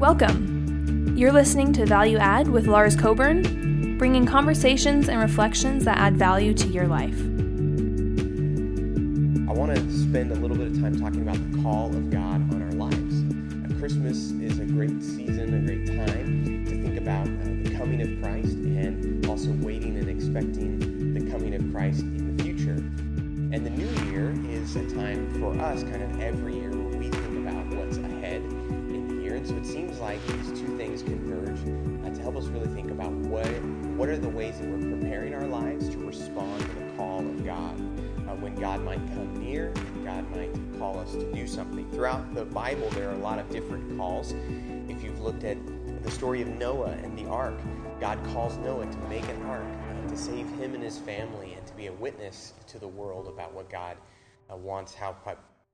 Welcome. You're listening to Value Add with Lars Coburn, bringing conversations and reflections that add value to your life. I want to spend a little bit of time talking about the call of God on our lives. Christmas is a great season, a great time to think about uh, the coming of Christ and also waiting and expecting the coming of Christ in the future. And the new year is a time for us, kind of every year, so it seems like these two things converge uh, to help us really think about what what are the ways that we're preparing our lives to respond to the call of God. Uh, when God might come near, God might call us to do something. Throughout the Bible, there are a lot of different calls. If you've looked at the story of Noah and the ark, God calls Noah to make an ark, uh, to save him and his family, and to be a witness to the world about what God uh, wants, how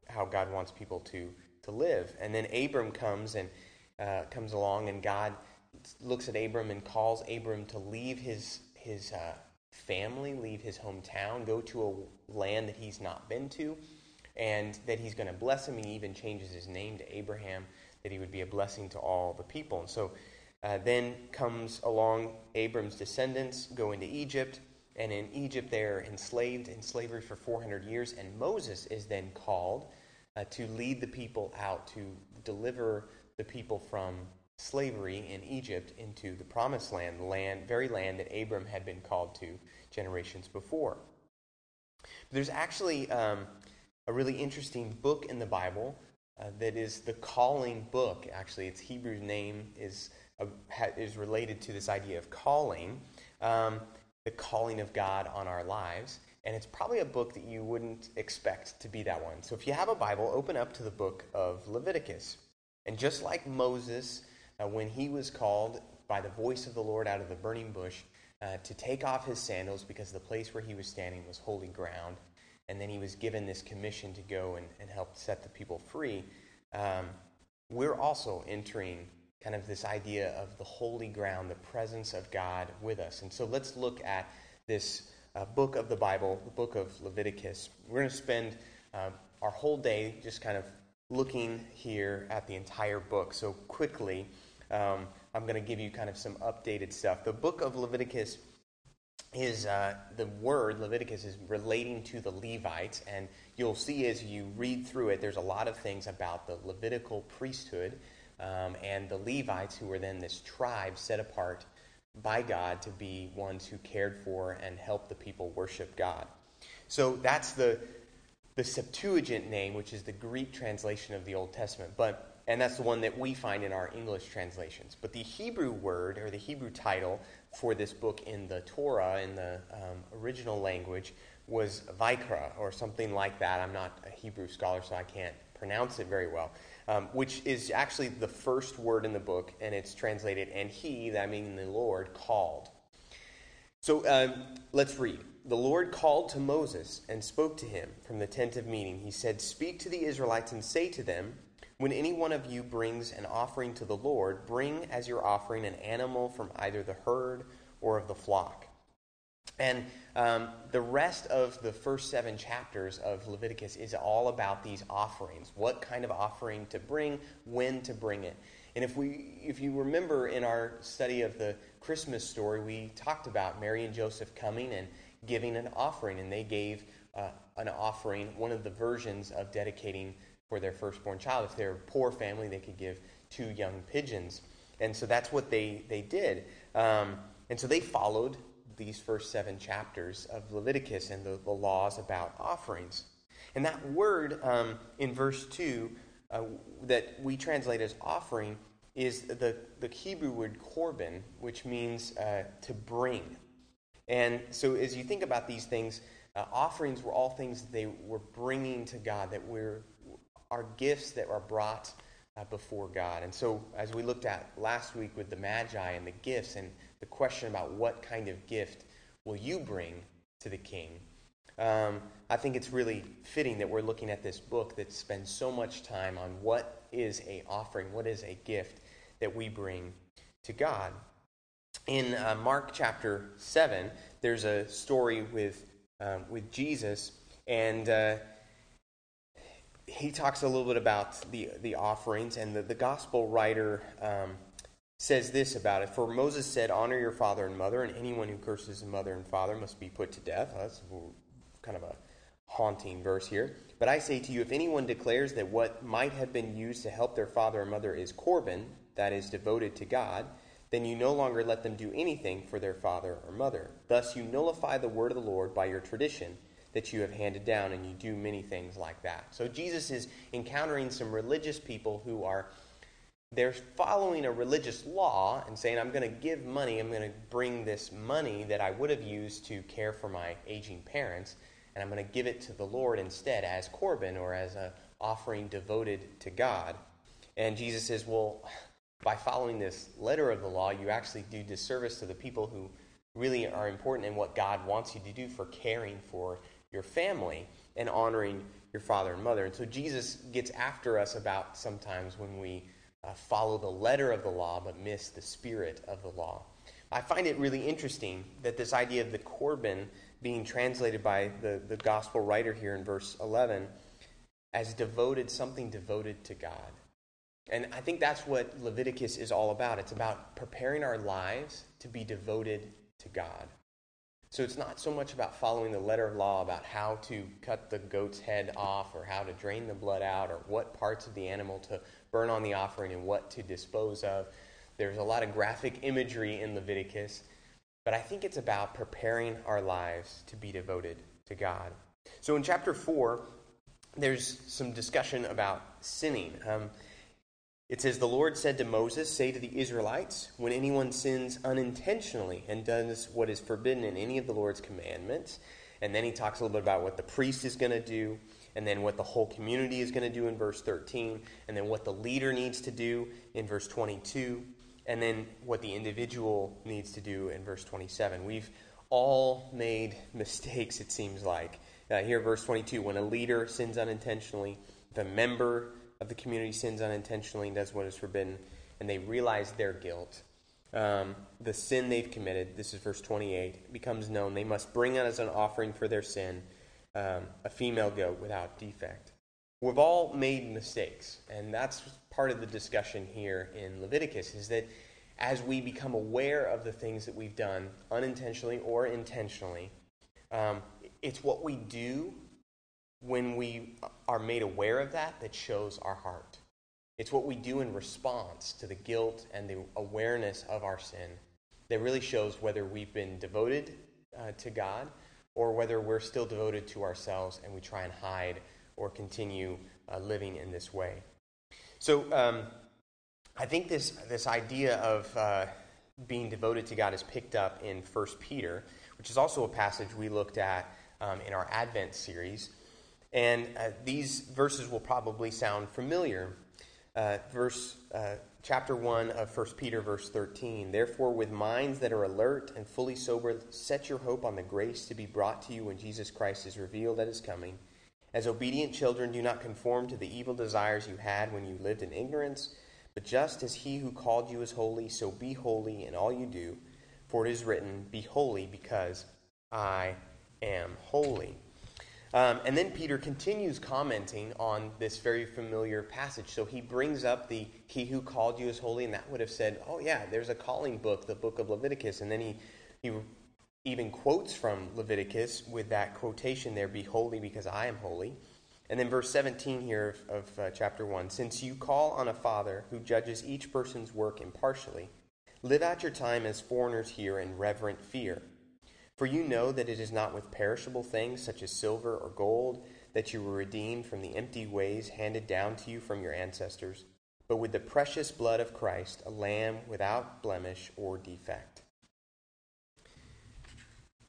how God wants people to to live. And then Abram comes and uh, comes along, and God looks at Abram and calls Abram to leave his his uh, family, leave his hometown, go to a land that he's not been to, and that he's going to bless him. He even changes his name to Abraham, that he would be a blessing to all the people. And so uh, then comes along Abram's descendants, go into Egypt, and in Egypt they're enslaved in slavery for 400 years, and Moses is then called uh, to lead the people out, to deliver the people from slavery in Egypt into the promised land, the land, very land that Abram had been called to generations before. There's actually um, a really interesting book in the Bible uh, that is the calling book. Actually, its Hebrew name is uh, ha, is related to this idea of calling, um, the calling of God on our lives. And it's probably a book that you wouldn't expect to be that one. So if you have a Bible, open up to the book of Leviticus. And just like Moses, uh, when he was called by the voice of the Lord out of the burning bush uh, to take off his sandals because the place where he was standing was holy ground, and then he was given this commission to go and, and help set the people free, um, we're also entering kind of this idea of the holy ground, the presence of God with us. And so let's look at this uh, book of the Bible, the book of Leviticus. We're going to spend um, our whole day just kind of looking here at the entire book. So, quickly, um, I'm going to give you kind of some updated stuff. The book of Leviticus is uh, the word Leviticus is relating to the Levites, and you'll see as you read through it, there's a lot of things about the Levitical priesthood um, and the Levites, who were then this tribe set apart by God to be ones who cared for and helped the people worship God. So that's the the Septuagint name, which is the Greek translation of the Old Testament, but and that's the one that we find in our English translations. But the Hebrew word or the Hebrew title for this book in the Torah in the um, original language was Vayikra or something like that. I'm not a Hebrew scholar, so I can't pronounce it very well um, which is actually the first word in the book, and it's translated, and he, that meaning the Lord, called. So um, let's read. The Lord called to Moses and spoke to him from the tent of meeting. He said, Speak to the Israelites and say to them, When any one of you brings an offering to the Lord, bring as your offering an animal from either the herd or of the flock. And um, the rest of the first seven chapters of Leviticus is all about these offerings. What kind of offering to bring, when to bring it. And if, we, if you remember in our study of the Christmas story, we talked about Mary and Joseph coming and giving an offering. And they gave uh, an offering, one of the versions of dedicating for their firstborn child. If they're a poor family, they could give two young pigeons. And so that's what they, they did. Um, and so they followed these first seven chapters of Leviticus and the, the laws about offerings. And that word um, in verse 2 uh, that we translate as offering is the, the Hebrew word korban, which means uh, to bring. And so as you think about these things, uh, offerings were all things they were bringing to God, that were are gifts that are brought uh, before God. And so as we looked at last week with the Magi and the gifts and the question about what kind of gift will you bring to the king. Um, I think it's really fitting that we're looking at this book that spends so much time on what is a offering, what is a gift that we bring to God. In uh, Mark chapter seven, there's a story with um, with Jesus, and uh, he talks a little bit about the, the offerings, and the, the gospel writer um, says this about it. For Moses said, Honor your father and mother, and anyone who curses his mother and father must be put to death. That's kind of a haunting verse here. But I say to you, if anyone declares that what might have been used to help their father or mother is Corban, that is devoted to God, then you no longer let them do anything for their father or mother. Thus you nullify the word of the Lord by your tradition that you have handed down, and you do many things like that. So Jesus is encountering some religious people who are they're following a religious law and saying, I'm going to give money, I'm going to bring this money that I would have used to care for my aging parents, and I'm going to give it to the Lord instead as Corban or as an offering devoted to God. And Jesus says, Well, by following this letter of the law, you actually do disservice to the people who really are important in what God wants you to do for caring for your family and honoring your father and mother. And so Jesus gets after us about sometimes when we uh, follow the letter of the law but miss the spirit of the law. I find it really interesting that this idea of the Corban being translated by the, the gospel writer here in verse 11 as devoted, something devoted to God. And I think that's what Leviticus is all about. It's about preparing our lives to be devoted to God. So it's not so much about following the letter of law about how to cut the goat's head off or how to drain the blood out or what parts of the animal to burn on the offering and what to dispose of. There's a lot of graphic imagery in Leviticus, but I think it's about preparing our lives to be devoted to God. So in chapter 4, there's some discussion about sinning. Um, it says, The Lord said to Moses, Say to the Israelites, when anyone sins unintentionally and does what is forbidden in any of the Lord's commandments, and then he talks a little bit about what the priest is going to do, and then what the whole community is going to do in verse 13, and then what the leader needs to do in verse 22, and then what the individual needs to do in verse 27. We've all made mistakes, it seems like. Uh, here, verse 22 when a leader sins unintentionally, the member of the community sins unintentionally and does what is forbidden, and they realize their guilt, um, the sin they've committed, this is verse 28, becomes known. They must bring as an offering for their sin um, a female goat without defect. We've all made mistakes, and that's part of the discussion here in Leviticus is that as we become aware of the things that we've done, unintentionally or intentionally, um, it's what we do when we are made aware of that that shows our heart. It's what we do in response to the guilt and the awareness of our sin that really shows whether we've been devoted uh, to God or whether we're still devoted to ourselves and we try and hide or continue uh, living in this way. So um, I think this, this idea of uh, being devoted to God is picked up in 1 Peter, which is also a passage we looked at um, in our Advent series. And uh, these verses will probably sound familiar. Uh, verse uh, chapter 1 of 1 Peter, verse 13. Therefore, with minds that are alert and fully sober, set your hope on the grace to be brought to you when Jesus Christ is revealed at his coming. As obedient children, do not conform to the evil desires you had when you lived in ignorance, but just as he who called you is holy, so be holy in all you do. For it is written, Be holy, because I am holy. Um, and then Peter continues commenting on this very familiar passage. So he brings up the He who called you is holy, and that would have said, Oh, yeah, there's a calling book, the book of Leviticus. And then he, he even quotes from Leviticus with that quotation there Be holy because I am holy. And then verse 17 here of, of uh, chapter 1 Since you call on a father who judges each person's work impartially, live out your time as foreigners here in reverent fear. For you know that it is not with perishable things such as silver or gold that you were redeemed from the empty ways handed down to you from your ancestors, but with the precious blood of Christ, a lamb without blemish or defect.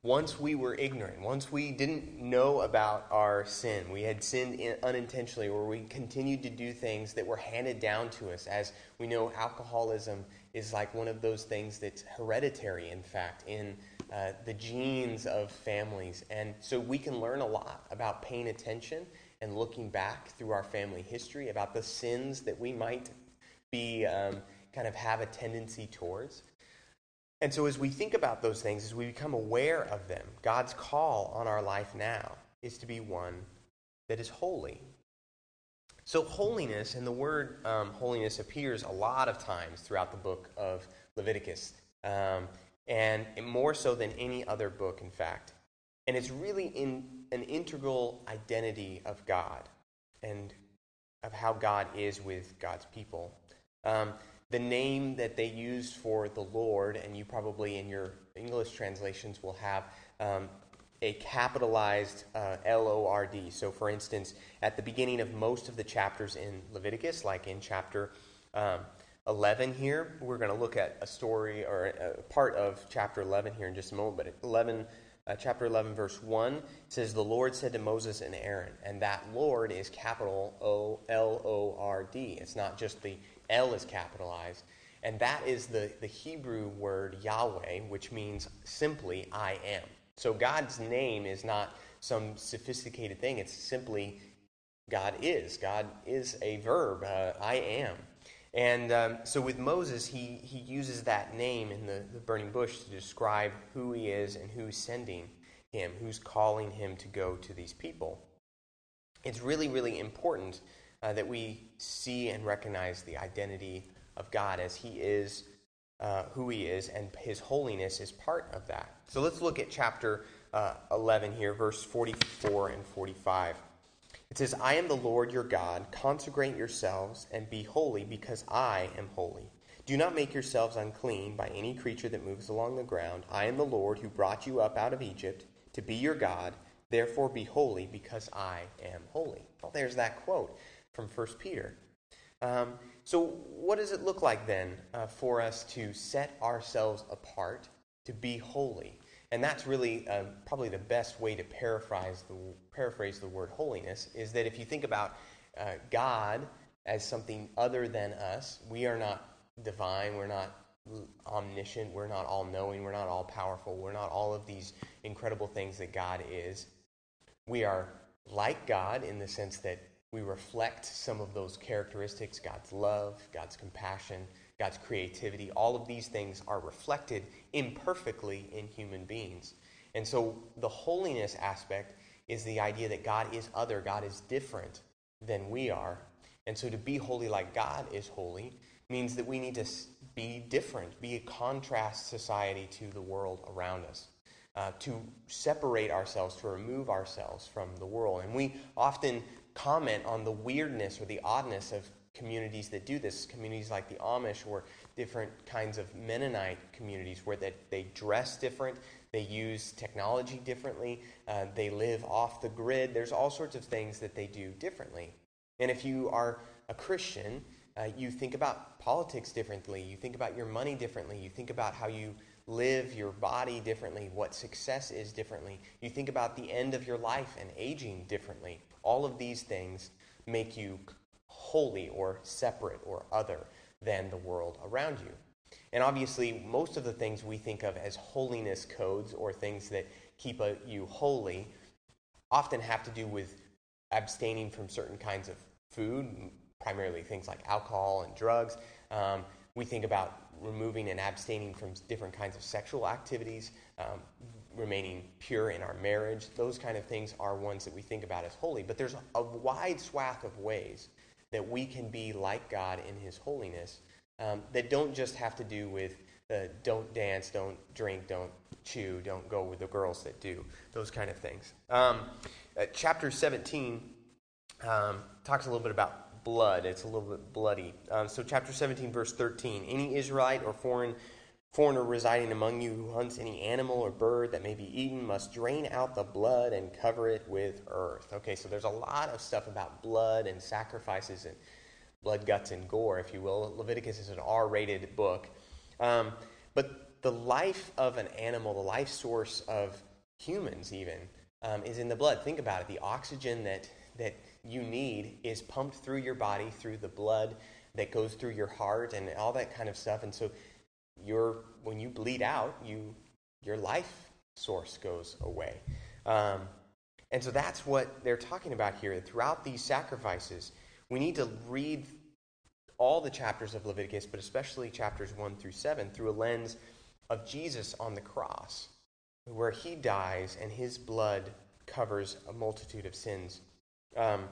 Once we were ignorant, once we didn't know about our sin, we had sinned unintentionally, or we continued to do things that were handed down to us. As we know, alcoholism is like one of those things that's hereditary, in fact, in uh, the genes of families. And so we can learn a lot about paying attention and looking back through our family history about the sins that we might be um, kind of have a tendency towards. And so as we think about those things, as we become aware of them, God's call on our life now is to be one that is holy. So, holiness, and the word um, holiness appears a lot of times throughout the book of Leviticus, um, and more so than any other book, in fact. And it's really in an integral identity of God and of how God is with God's people. Um, the name that they used for the Lord, and you probably in your English translations will have um, a capitalized uh, L O R D. So, for instance, at the beginning of most of the chapters in Leviticus, like in chapter um, 11 here, we're going to look at a story or a part of chapter 11 here in just a moment. But 11, uh, chapter 11, verse 1 says, The Lord said to Moses and Aaron, and that Lord is capital O L O R D. It's not just the L is capitalized. And that is the, the Hebrew word Yahweh, which means simply I am. So God's name is not some sophisticated thing. It's simply God is. God is a verb. Uh, I am. And um, so with Moses, he, he uses that name in the, the burning bush to describe who he is and who's sending him, who's calling him to go to these people. It's really, really important uh, that we see and recognize the identity of God as he is uh, who he is, and his holiness is part of that. So let's look at chapter uh, 11 here, verse 44 and 45. It says, I am the Lord your God. Consecrate yourselves and be holy, because I am holy. Do not make yourselves unclean by any creature that moves along the ground. I am the Lord who brought you up out of Egypt to be your God. Therefore be holy, because I am holy. Well, there's that quote from 1 Peter. Um, so, what does it look like then uh, for us to set ourselves apart, to be holy? And that's really um, probably the best way to paraphrase the, paraphrase the word holiness is that if you think about uh, God as something other than us, we are not divine, we're not omniscient, we're not all knowing, we're not all powerful, we're not all of these incredible things that God is. We are like God in the sense that we reflect some of those characteristics God's love, God's compassion, God's creativity. All of these things are reflected imperfectly in human beings. And so the holiness aspect is the idea that God is other, God is different than we are. And so to be holy like God is holy means that we need to be different, be a contrast society to the world around us. Uh, to separate ourselves, to remove ourselves from the world. And we often comment on the weirdness or the oddness of communities that do this, communities like the Amish or different kinds of Mennonite communities where that they dress different, they use technology differently, uh, they live off the grid. There's all sorts of things that they do differently. And if you are a Christian, uh, you think about politics differently, you think about your money differently, you think about how you live your body differently, what success is differently. You think about the end of your life and aging differently. All of these things make you holy or separate or other than the world around you. And obviously, most of the things we think of as holiness codes or things that keep you holy often have to do with abstaining from certain kinds of food, primarily things like alcohol and drugs. Um, we think about removing and abstaining from different kinds of sexual activities, um, remaining pure in our marriage. Those kind of things are ones that we think about as holy. But there's a wide swath of ways that we can be like God in His holiness um, that don't just have to do with the don't dance, don't drink, don't chew, don't go with the girls that do, those kind of things. Um, uh, chapter 17 um, talks a little bit about blood. It's a little bit bloody. Um, so, chapter 17, verse 13 Any Israelite or foreign foreigner residing among you who hunts any animal or bird that may be eaten must drain out the blood and cover it with earth. Okay, so there's a lot of stuff about blood and sacrifices and blood, guts, and gore, if you will. Leviticus is an R rated book. Um, but the life of an animal, the life source of humans, even, um, is in the blood. Think about it the oxygen that, that you need is pumped through your body, through the blood that goes through your heart, and all that kind of stuff. And so, your when you bleed out, you your life source goes away. Um, and so that's what they're talking about here. Throughout these sacrifices, we need to read all the chapters of Leviticus, but especially chapters 1 through 7, through a lens of Jesus on the cross, where he dies and his blood covers a multitude of sins. Um,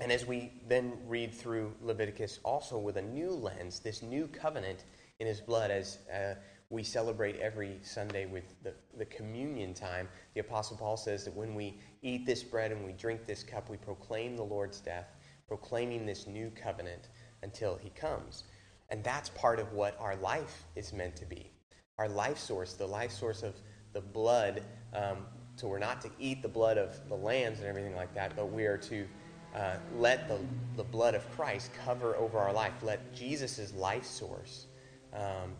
And as we then read through Leviticus also with a new lens, this new covenant in his blood, as uh, we celebrate every Sunday with the, the communion time, the Apostle Paul says that when we eat this bread and we drink this cup, we proclaim the Lord's death, proclaiming this new covenant until he comes. And that's part of what our life is meant to be. Our life source, the life source of the blood. Um, so we're not to eat the blood of the lambs and everything like that, but we are to uh, let the, the blood of Christ cover over our life. Let Jesus' life source um,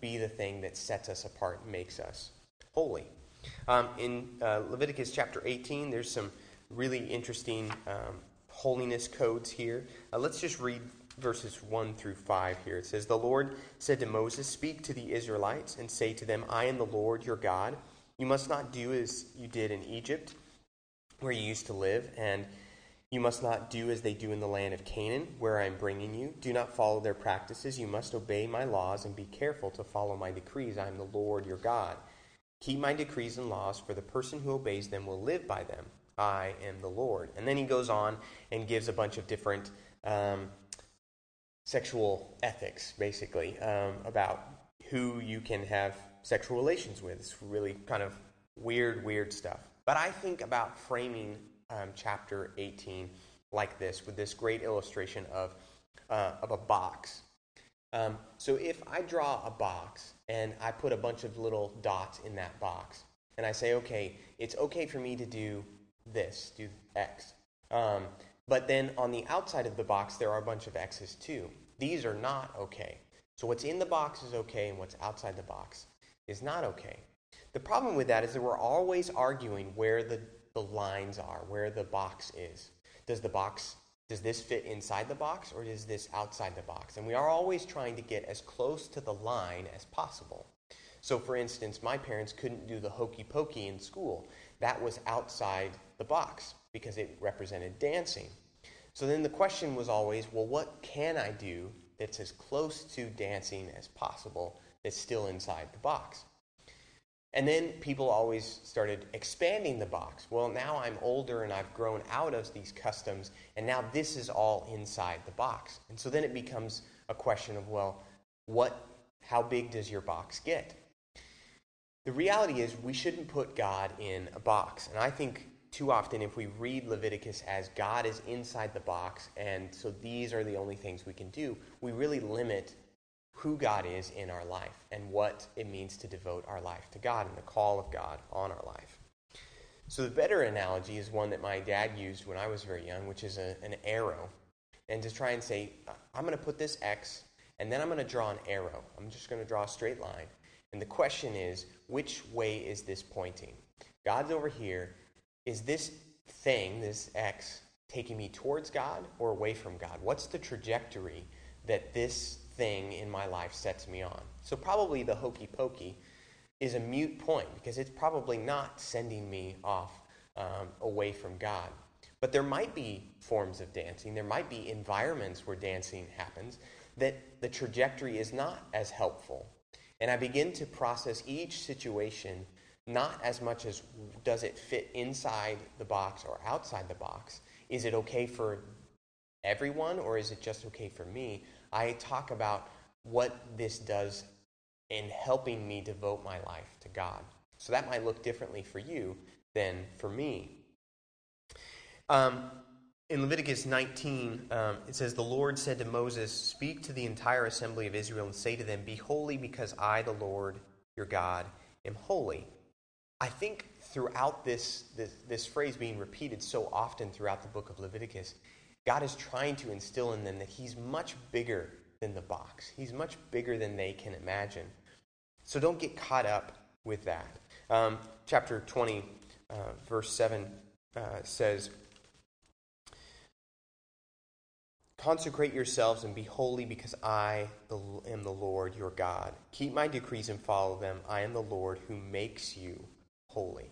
be the thing that sets us apart makes us holy. Um, in uh, Leviticus chapter 18, there's some really interesting um, holiness codes here. Uh, let's just read verses 1 through 5 here. It says, The Lord said to Moses, Speak to the Israelites and say to them, I am the Lord your God. You must not do as you did in Egypt, where you used to live, and you must not do as they do in the land of Canaan, where I am bringing you. Do not follow their practices. You must obey my laws and be careful to follow my decrees. I am the Lord your God. Keep my decrees and laws, for the person who obeys them will live by them. I am the Lord. And then he goes on and gives a bunch of different um, sexual ethics, basically, um, about who you can have sexual relations with. It's really kind of weird, weird stuff. But I think about framing um, chapter 18 like this with this great illustration of, uh, of a box. Um, so if I draw a box and I put a bunch of little dots in that box, and I say, okay, it's okay for me to do this, do X. Um, but then on the outside of the box, there are a bunch of X's too. These are not okay. So what's in the box is okay, and what's outside the box is not okay. The problem with that is that we're always arguing where the the lines are, where the box is. Does the box does this fit inside the box or is this outside the box? And we are always trying to get as close to the line as possible. So, for instance, my parents couldn't do the hokey pokey in school. That was outside the box because it represented dancing. So then the question was always well, what can I do that's as close to dancing as possible that's still inside the box? And then people always started expanding the box. Well, now I'm older and I've grown out of these customs, and now this is all inside the box. And so then it becomes a question of, well, what, how big does your box get? The reality is, we shouldn't put God in a box. And I think too often, if we read Leviticus as God is inside the box, and so these are the only things we can do, we really limit who God is in our life and what it means to devote our life to God and the call of God on our life. So, the better analogy is one that my dad used when I was very young, which is a, an arrow. And to try and say, I'm going to put this X, and then I'm going to draw an arrow. I'm just going to draw a straight line. And the question is, which way is this pointing? God's over here. Is this thing, this X, taking me towards God or away from God? What's the trajectory that this thing in my life sets me on. So, probably the hokey pokey is a mute point because it's probably not sending me off um, away from God. But there might be forms of dancing, there might be environments where dancing happens that the trajectory is not as helpful. And I begin to process each situation not as much as does it fit inside the box or outside the box. Is it okay for everyone or is it just okay for me? I talk about what this does in helping me devote my life to God. So that might look differently for you than for me. Um, in Leviticus 19, um, it says, The Lord said to Moses, Speak to the entire assembly of Israel and say to them, Be holy because I, the Lord your God, am holy. I think throughout this, this, this phrase being repeated so often throughout the book of Leviticus, God is trying to instill in them that He's much bigger than the box, He's much bigger than they can imagine. So don't get caught up with that. Um, chapter 20, uh, verse 7 uh, says, Consecrate yourselves and be holy because I am the Lord your God. Keep my decrees and follow them. I am the Lord who makes you holy.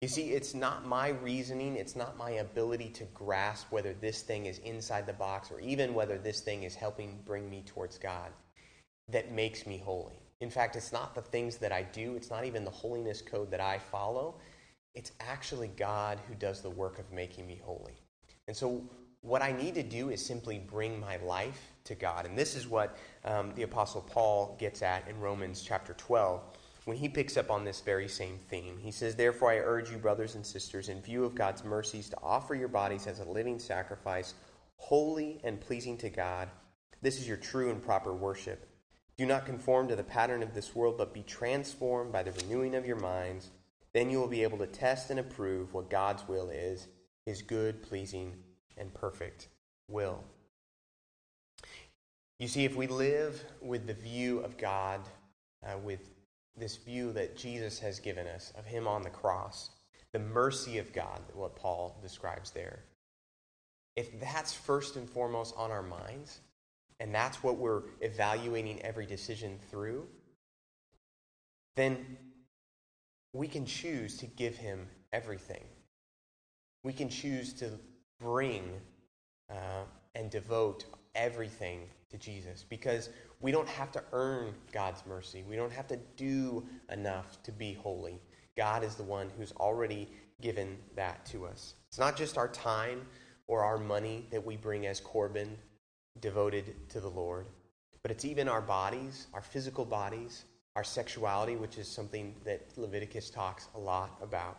You see, it's not my reasoning, it's not my ability to grasp whether this thing is inside the box or even whether this thing is helping bring me towards God that makes me holy. In fact, it's not the things that I do, it's not even the holiness code that I follow. It's actually God who does the work of making me holy. And so what I need to do is simply bring my life to God. And this is what um, the Apostle Paul gets at in Romans chapter 12 when he picks up on this very same theme. He says, Therefore, I urge you, brothers and sisters, in view of God's mercies, to offer your bodies as a living sacrifice, holy and pleasing to God. This is your true and proper worship. Do not conform to the pattern of this world, but be transformed by the renewing of your minds. Then you will be able to test and approve what God's will is, his good, pleasing, and perfect will. You see, if we live with the view of God, uh, with this view that Jesus has given us of Him on the cross, the mercy of God, what Paul describes there. If that's first and foremost on our minds, and that's what we're evaluating every decision through, then we can choose to give Him everything. We can choose to bring uh, and devote everything to Jesus because we don't have to earn God's mercy. We don't have to do enough to be holy. God is the one who's already given that to us. It's not just our time or our money that we bring as Corban devoted to the Lord, but it's even our bodies, our physical bodies, our sexuality, which is something that Leviticus talks a lot about.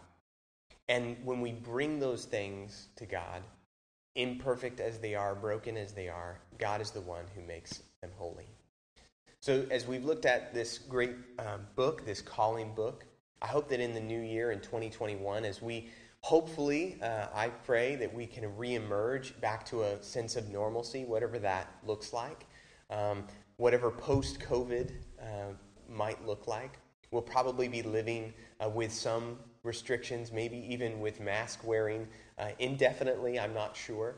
And when we bring those things to God, imperfect as they are, broken as they are, God is the one who makes them holy. So, as we've looked at this great um, book, this calling book, I hope that in the new year, in 2021, as we hopefully, uh, I pray that we can reemerge back to a sense of normalcy, whatever that looks like, um, whatever post COVID uh, might look like. We'll probably be living uh, with some restrictions, maybe even with mask wearing uh, indefinitely, I'm not sure.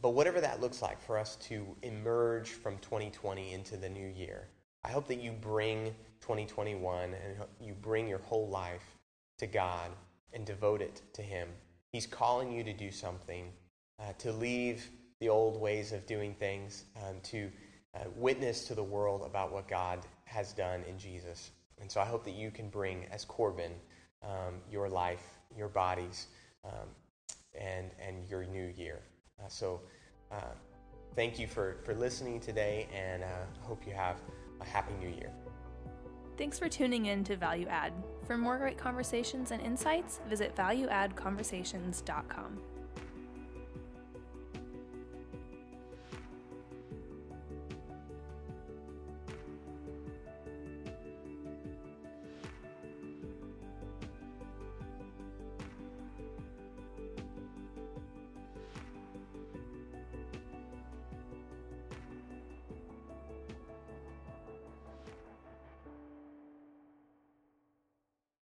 But whatever that looks like for us to emerge from 2020 into the new year, I hope that you bring 2021 and you bring your whole life to God and devote it to Him. He's calling you to do something, uh, to leave the old ways of doing things, um, to uh, witness to the world about what God has done in Jesus. And so I hope that you can bring, as Corban, um, your life, your bodies, um, and, and your new year. Uh, so uh, thank you for, for listening today, and uh, hope you have a happy new year. Thanks for tuning in to Value Add. For more great conversations and insights, visit valueaddconversations.com.